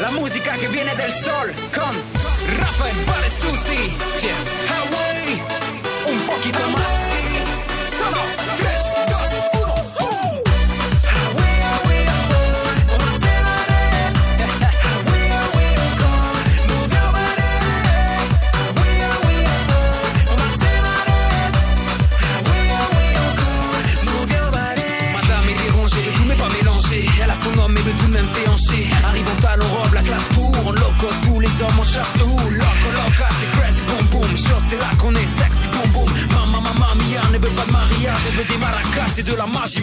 la música que viene del sol. Con Rafael Bares c'est de la magie